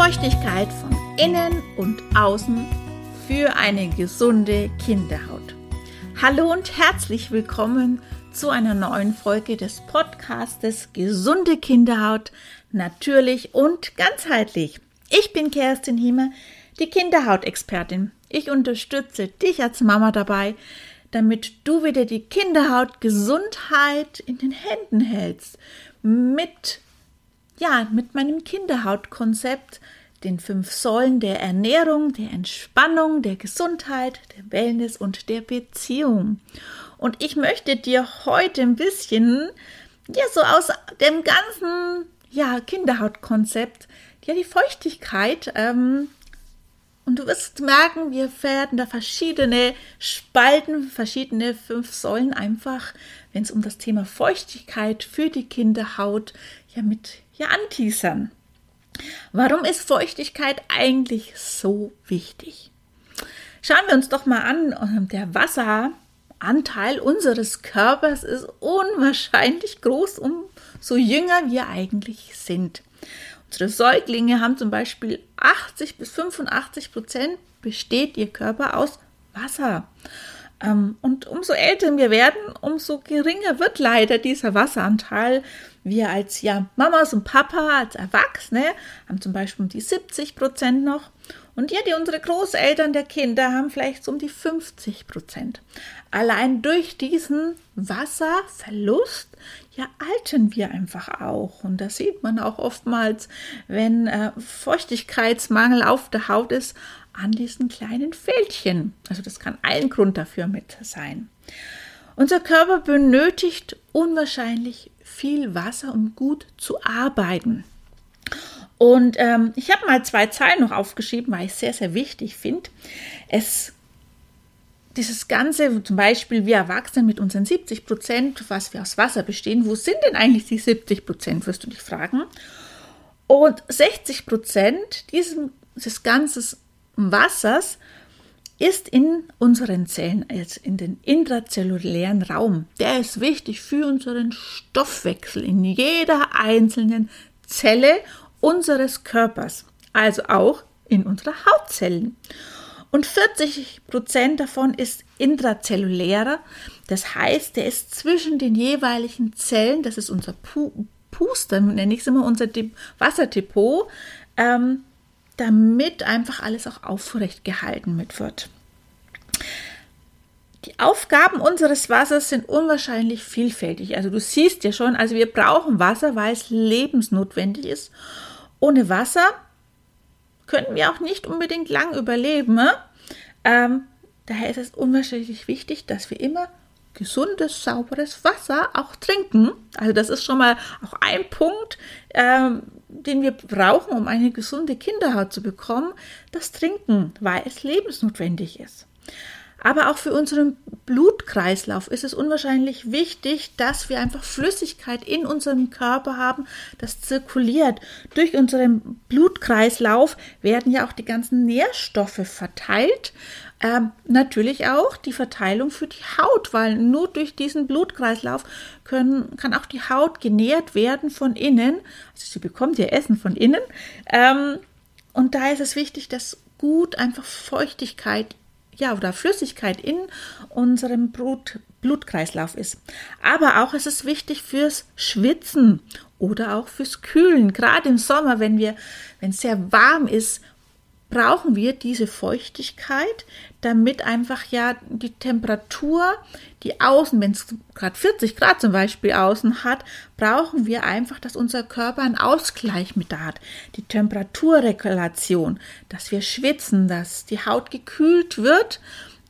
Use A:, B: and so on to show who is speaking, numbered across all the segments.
A: Feuchtigkeit von innen und außen für eine gesunde Kinderhaut. Hallo und herzlich willkommen zu einer neuen Folge des Podcastes Gesunde Kinderhaut, natürlich und ganzheitlich. Ich bin Kerstin Hiemer, die Kinderhautexpertin. Ich unterstütze dich als Mama dabei, damit du wieder die Kinderhautgesundheit in den Händen hältst. Mit, ja, mit meinem Kinderhautkonzept, den fünf Säulen der Ernährung, der Entspannung, der Gesundheit, der Wellness und der Beziehung. Und ich möchte dir heute ein bisschen, ja, so aus dem ganzen, ja, Kinderhautkonzept, ja, die Feuchtigkeit ähm, und du wirst merken, wir werden da verschiedene Spalten, verschiedene fünf Säulen einfach, wenn es um das Thema Feuchtigkeit für die Kinderhaut ja mit ja anteasern. Warum ist Feuchtigkeit eigentlich so wichtig? Schauen wir uns doch mal an, der Wasseranteil unseres Körpers ist unwahrscheinlich groß, umso jünger wir eigentlich sind. Unsere Säuglinge haben zum Beispiel 80 bis 85 Prozent besteht ihr Körper aus Wasser. Ähm, und umso älter wir werden, umso geringer wird leider dieser Wasseranteil. Wir als ja Mamas und Papa, als Erwachsene, haben zum Beispiel um die 70 Prozent noch. Und ja, die unsere Großeltern der Kinder haben vielleicht so um die 50 Prozent. Allein durch diesen Wasserverlust, ja, altern wir einfach auch. Und das sieht man auch oftmals, wenn äh, Feuchtigkeitsmangel auf der Haut ist, an diesen kleinen Fältchen. Also das kann ein Grund dafür mit sein. Unser Körper benötigt unwahrscheinlich viel Wasser, um gut zu arbeiten. Und ähm, ich habe mal zwei Zeilen noch aufgeschrieben, weil ich sehr, sehr wichtig finde. Es dieses Ganze, zum Beispiel wir Erwachsene mit unseren 70 Prozent, was wir aus Wasser bestehen, wo sind denn eigentlich die 70 Prozent, wirst du dich fragen. Und 60 Prozent dieses ganzen Wassers ist in unseren Zellen, jetzt in den intrazellulären Raum. Der ist wichtig für unseren Stoffwechsel in jeder einzelnen Zelle unseres Körpers, also auch in unserer Hautzellen. Und 40 Prozent davon ist intrazellulärer, das heißt, der ist zwischen den jeweiligen Zellen, das ist unser Puster, nenne ich es immer, unser Wasserdepot, ähm, damit einfach alles auch aufrecht gehalten wird. Die Aufgaben unseres Wassers sind unwahrscheinlich vielfältig. Also du siehst ja schon, also wir brauchen Wasser, weil es lebensnotwendig ist. Ohne Wasser können wir auch nicht unbedingt lang überleben. Ne? Ähm, daher ist es unwahrscheinlich wichtig, dass wir immer gesundes, sauberes Wasser auch trinken. Also das ist schon mal auch ein Punkt, ähm, den wir brauchen, um eine gesunde Kinderhaut zu bekommen, das Trinken, weil es lebensnotwendig ist. Aber auch für unseren Blutkreislauf ist es unwahrscheinlich wichtig, dass wir einfach Flüssigkeit in unserem Körper haben, das zirkuliert. Durch unseren Blutkreislauf werden ja auch die ganzen Nährstoffe verteilt. Ähm, natürlich auch die Verteilung für die Haut, weil nur durch diesen Blutkreislauf können, kann auch die Haut genährt werden von innen. Also sie bekommt ihr Essen von innen. Ähm, und da ist es wichtig, dass gut einfach Feuchtigkeit ja, oder Flüssigkeit in unserem Blut, Blutkreislauf ist. Aber auch ist es wichtig fürs Schwitzen oder auch fürs Kühlen. Gerade im Sommer, wenn wir, wenn es sehr warm ist, brauchen wir diese Feuchtigkeit, damit einfach ja die Temperatur, die außen, wenn es gerade 40 Grad zum Beispiel außen hat, brauchen wir einfach, dass unser Körper einen Ausgleich mit da hat. Die Temperaturregulation, dass wir schwitzen, dass die Haut gekühlt wird,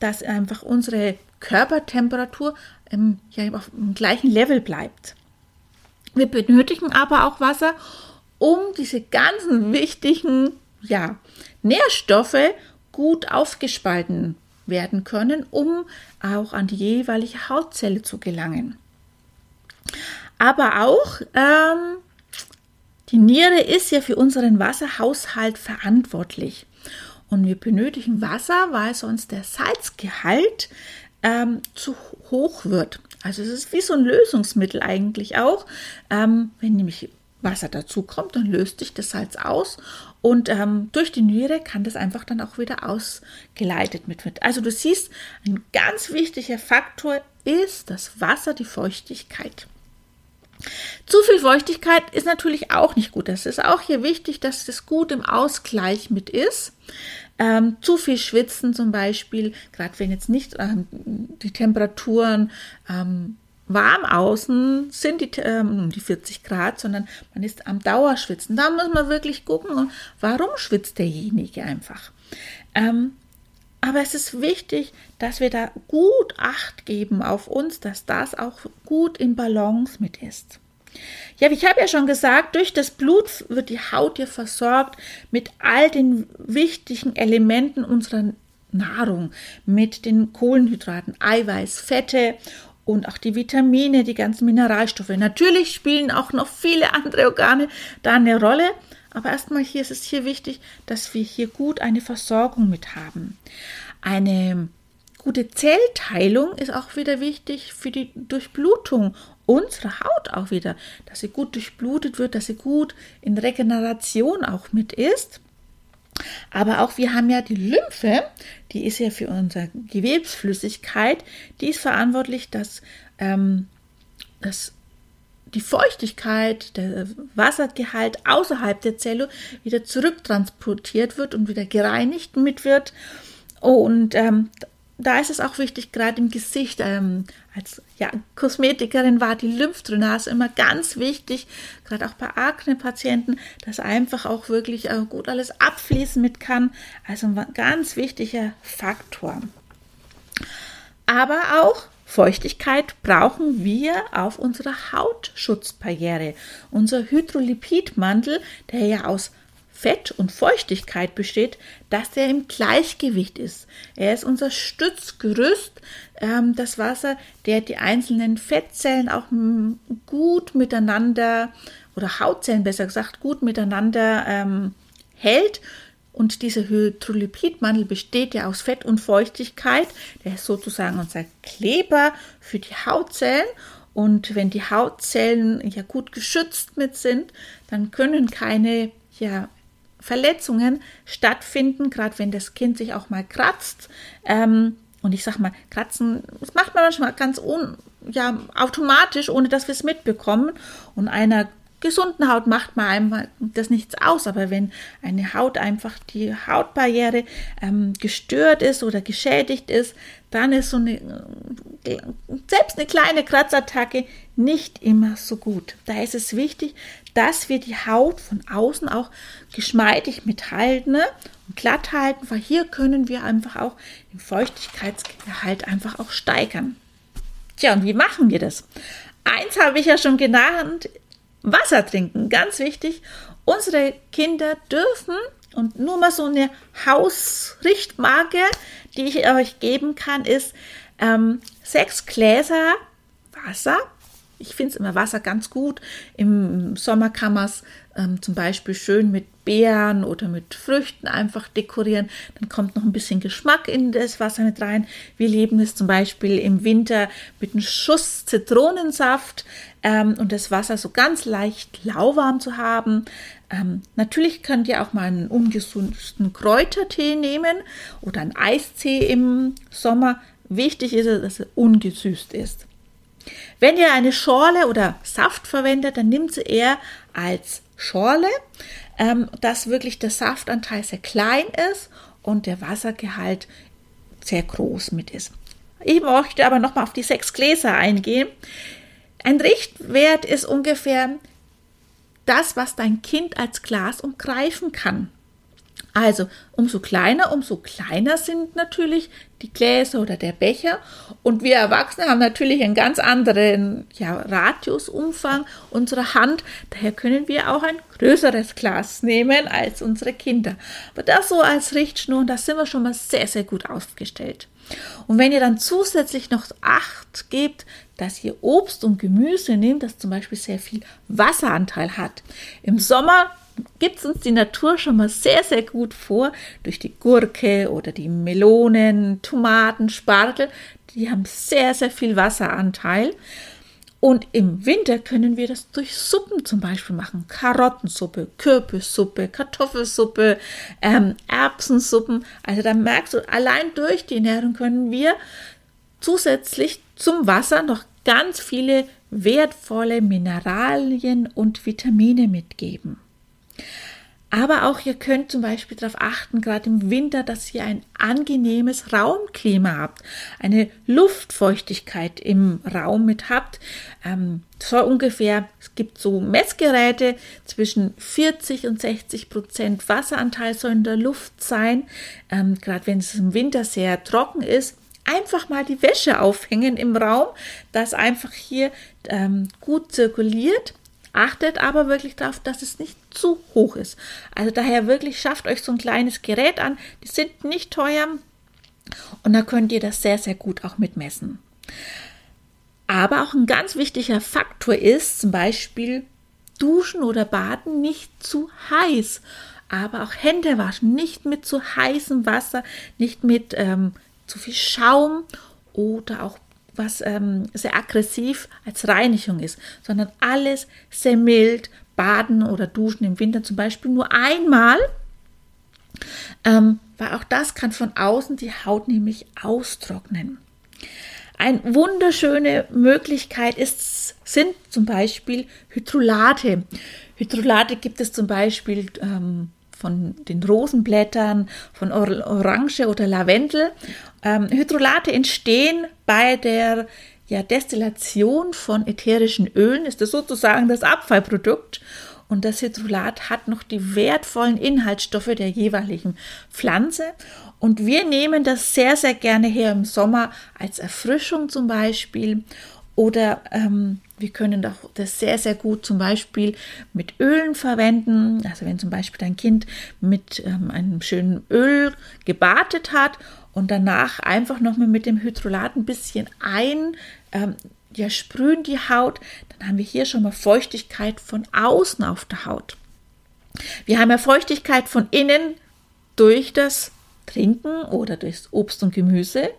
A: dass einfach unsere Körpertemperatur im, ja, auf dem gleichen Level bleibt. Wir benötigen aber auch Wasser, um diese ganzen wichtigen ja, Nährstoffe gut aufgespalten werden können, um auch an die jeweilige Hautzelle zu gelangen. Aber auch ähm, die Niere ist ja für unseren Wasserhaushalt verantwortlich. Und wir benötigen Wasser, weil sonst der Salzgehalt ähm, zu hoch wird. Also es ist wie so ein Lösungsmittel eigentlich auch. Ähm, wenn nämlich Wasser dazukommt, dann löst sich das Salz aus und ähm, durch die Niere kann das einfach dann auch wieder ausgeleitet mit wird. Also du siehst, ein ganz wichtiger Faktor ist das Wasser, die Feuchtigkeit. Zu viel Feuchtigkeit ist natürlich auch nicht gut. Es ist auch hier wichtig, dass das gut im Ausgleich mit ist. Ähm, zu viel Schwitzen zum Beispiel, gerade wenn jetzt nicht ähm, die Temperaturen ähm, warm außen sind die, ähm, die 40 Grad, sondern man ist am Dauerschwitzen. Da muss man wirklich gucken, warum schwitzt derjenige einfach. Ähm, aber es ist wichtig, dass wir da gut Acht geben auf uns, dass das auch gut im Balance mit ist. Ja, ich habe ja schon gesagt, durch das Blut wird die Haut hier versorgt mit all den wichtigen Elementen unserer Nahrung, mit den Kohlenhydraten, Eiweiß, Fette und auch die Vitamine, die ganzen Mineralstoffe. Natürlich spielen auch noch viele andere Organe da eine Rolle, aber erstmal hier ist es hier wichtig, dass wir hier gut eine Versorgung mit haben. Eine gute Zellteilung ist auch wieder wichtig für die Durchblutung unserer Haut auch wieder, dass sie gut durchblutet wird, dass sie gut in Regeneration auch mit ist. Aber auch wir haben ja die Lymphe, die ist ja für unsere Gewebsflüssigkeit, die ist verantwortlich, dass, ähm, dass die Feuchtigkeit, der Wassergehalt außerhalb der Zelle wieder zurücktransportiert wird und wieder gereinigt mit wird. Und ähm, da ist es auch wichtig, gerade im Gesicht, ähm, als ja, Kosmetikerin war die Lymphdrainase immer ganz wichtig, gerade auch bei Akne-Patienten, dass einfach auch wirklich äh, gut alles abfließen mit kann. Also ein ganz wichtiger Faktor. Aber auch Feuchtigkeit brauchen wir auf unserer Hautschutzbarriere. Unser Hydrolipidmantel, der ja aus Fett und Feuchtigkeit besteht, dass er im Gleichgewicht ist. Er ist unser Stützgerüst, ähm, das Wasser, der die einzelnen Fettzellen auch gut miteinander oder Hautzellen besser gesagt gut miteinander ähm, hält. Und dieser Hydrolipidmantel besteht ja aus Fett und Feuchtigkeit. Der ist sozusagen unser Kleber für die Hautzellen. Und wenn die Hautzellen ja gut geschützt mit sind, dann können keine ja, Verletzungen stattfinden, gerade wenn das Kind sich auch mal kratzt. Ähm, und ich sag mal, kratzen, das macht man manchmal ganz un, ja, automatisch, ohne dass wir es mitbekommen. Und einer gesunden Haut macht man einmal das nichts aus, aber wenn eine Haut einfach die Hautbarriere ähm, gestört ist oder geschädigt ist, dann ist so eine selbst eine kleine Kratzattacke nicht immer so gut. Da ist es wichtig, dass wir die Haut von außen auch geschmeidig mithalten ne, und glatt halten, weil hier können wir einfach auch den Feuchtigkeitsgehalt einfach auch steigern. Tja, und wie machen wir das? Eins habe ich ja schon genannt, Wasser trinken, ganz wichtig. Unsere Kinder dürfen und nur mal so eine Hausrichtmarke, die ich euch geben kann, ist ähm, sechs Gläser Wasser ich finde es immer Wasser ganz gut. Im Sommer kann man es ähm, zum Beispiel schön mit Beeren oder mit Früchten einfach dekorieren. Dann kommt noch ein bisschen Geschmack in das Wasser mit rein. Wir lieben es zum Beispiel im Winter mit einem Schuss Zitronensaft ähm, und das Wasser so ganz leicht lauwarm zu haben. Ähm, natürlich könnt ihr auch mal einen ungesunden Kräutertee nehmen oder einen Eistee im Sommer. Wichtig ist es, dass er ungesüßt ist. Wenn ihr eine Schorle oder Saft verwendet, dann nimmt sie eher als Schorle, ähm, dass wirklich der Saftanteil sehr klein ist und der Wassergehalt sehr groß mit ist. Ich möchte aber nochmal auf die sechs Gläser eingehen. Ein Richtwert ist ungefähr das, was dein Kind als Glas umgreifen kann. Also umso kleiner, umso kleiner sind natürlich die Gläser oder der Becher. Und wir Erwachsene haben natürlich einen ganz anderen ja, Radiusumfang unserer Hand. Daher können wir auch ein größeres Glas nehmen als unsere Kinder. Aber das so als Richtschnur, da sind wir schon mal sehr, sehr gut aufgestellt. Und wenn ihr dann zusätzlich noch Acht gebt, dass ihr Obst und Gemüse nehmt, das zum Beispiel sehr viel Wasseranteil hat. Im Sommer gibt es uns die Natur schon mal sehr, sehr gut vor. Durch die Gurke oder die Melonen, Tomaten, Spargel. Die haben sehr, sehr viel Wasseranteil. Und im Winter können wir das durch Suppen zum Beispiel machen. Karottensuppe, Kürbissuppe, Kartoffelsuppe, ähm, Erbsensuppen. Also da merkst du, allein durch die Ernährung können wir zusätzlich zum Wasser noch ganz viele wertvolle Mineralien und Vitamine mitgeben. Aber auch ihr könnt zum Beispiel darauf achten, gerade im Winter, dass ihr ein angenehmes Raumklima habt, eine Luftfeuchtigkeit im Raum mit habt. Ähm, so ungefähr, es gibt so Messgeräte, zwischen 40 und 60 Prozent Wasseranteil soll in der Luft sein. Ähm, gerade wenn es im Winter sehr trocken ist, einfach mal die Wäsche aufhängen im Raum, dass einfach hier ähm, gut zirkuliert Achtet aber wirklich darauf, dass es nicht zu hoch ist. Also daher wirklich schafft euch so ein kleines Gerät an. Die sind nicht teuer und da könnt ihr das sehr, sehr gut auch mitmessen. Aber auch ein ganz wichtiger Faktor ist zum Beispiel Duschen oder Baden nicht zu heiß. Aber auch Hände waschen nicht mit zu heißem Wasser, nicht mit ähm, zu viel Schaum oder auch was ähm, sehr aggressiv als Reinigung ist, sondern alles sehr mild. Baden oder Duschen im Winter zum Beispiel nur einmal, ähm, weil auch das kann von außen die Haut nämlich austrocknen. Eine wunderschöne Möglichkeit ist, sind zum Beispiel Hydrolate. Hydrolate gibt es zum Beispiel ähm, von den Rosenblättern, von Orange oder Lavendel. Ähm, Hydrolate entstehen bei der ja, Destillation von ätherischen Ölen, ist das sozusagen das Abfallprodukt. Und das Hydrolat hat noch die wertvollen Inhaltsstoffe der jeweiligen Pflanze. Und wir nehmen das sehr, sehr gerne her im Sommer als Erfrischung zum Beispiel oder ähm, wir können das sehr, sehr gut zum Beispiel mit Ölen verwenden. Also wenn zum Beispiel dein Kind mit ähm, einem schönen Öl gebadet hat und danach einfach nochmal mit dem Hydrolat ein bisschen ein, ähm, ja, sprühen die Haut, dann haben wir hier schon mal Feuchtigkeit von außen auf der Haut. Wir haben ja Feuchtigkeit von innen durch das Trinken oder durchs Obst und Gemüse.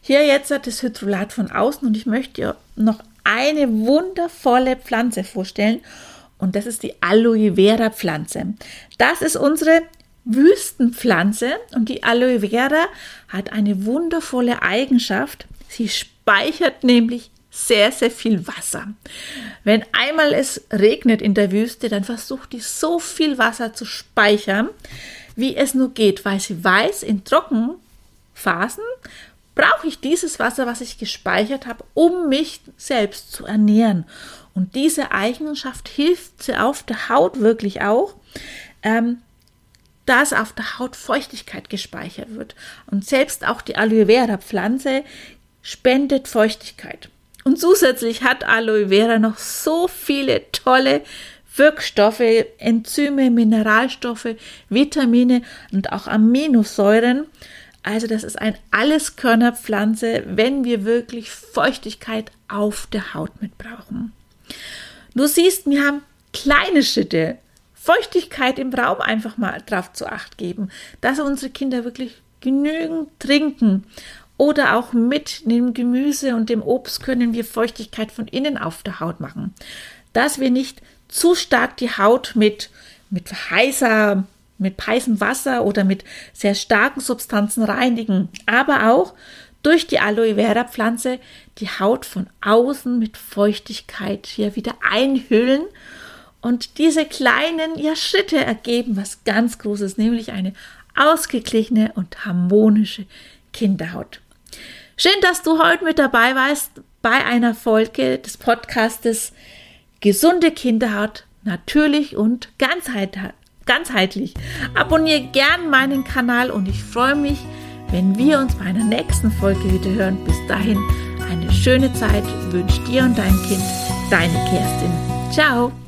A: Hier jetzt das Hydrolat von außen und ich möchte noch eine wundervolle Pflanze vorstellen und das ist die Aloe Vera Pflanze. Das ist unsere Wüstenpflanze und die Aloe Vera hat eine wundervolle Eigenschaft. Sie speichert nämlich sehr, sehr viel Wasser. Wenn einmal es regnet in der Wüste, dann versucht die so viel Wasser zu speichern, wie es nur geht, weil sie weiß, in Trockenphasen brauche ich dieses Wasser, was ich gespeichert habe, um mich selbst zu ernähren. Und diese Eigenschaft hilft auf der Haut wirklich auch, ähm, dass auf der Haut Feuchtigkeit gespeichert wird. Und selbst auch die Aloe Vera Pflanze spendet Feuchtigkeit. Und zusätzlich hat Aloe Vera noch so viele tolle Wirkstoffe, Enzyme, Mineralstoffe, Vitamine und auch Aminosäuren, also das ist ein Alleskörnerpflanze, wenn wir wirklich Feuchtigkeit auf der Haut mit brauchen. Du siehst, wir haben kleine Schritte. Feuchtigkeit im Raum einfach mal drauf zu acht geben, dass unsere Kinder wirklich genügend trinken. Oder auch mit dem Gemüse und dem Obst können wir Feuchtigkeit von innen auf der Haut machen. Dass wir nicht zu stark die Haut mit, mit heißer mit heißem Wasser oder mit sehr starken Substanzen reinigen, aber auch durch die Aloe Vera Pflanze die Haut von außen mit Feuchtigkeit hier wieder einhüllen und diese kleinen ja, Schritte ergeben was ganz Großes, nämlich eine ausgeglichene und harmonische Kinderhaut. Schön, dass du heute mit dabei warst bei einer Folge des Podcastes Gesunde Kinderhaut, natürlich und ganzheitlich ganzheitlich. Abonniere gern meinen Kanal und ich freue mich, wenn wir uns bei einer nächsten Folge wieder hören. Bis dahin eine schöne Zeit wünsche dir und dein Kind, deine Kerstin. Ciao.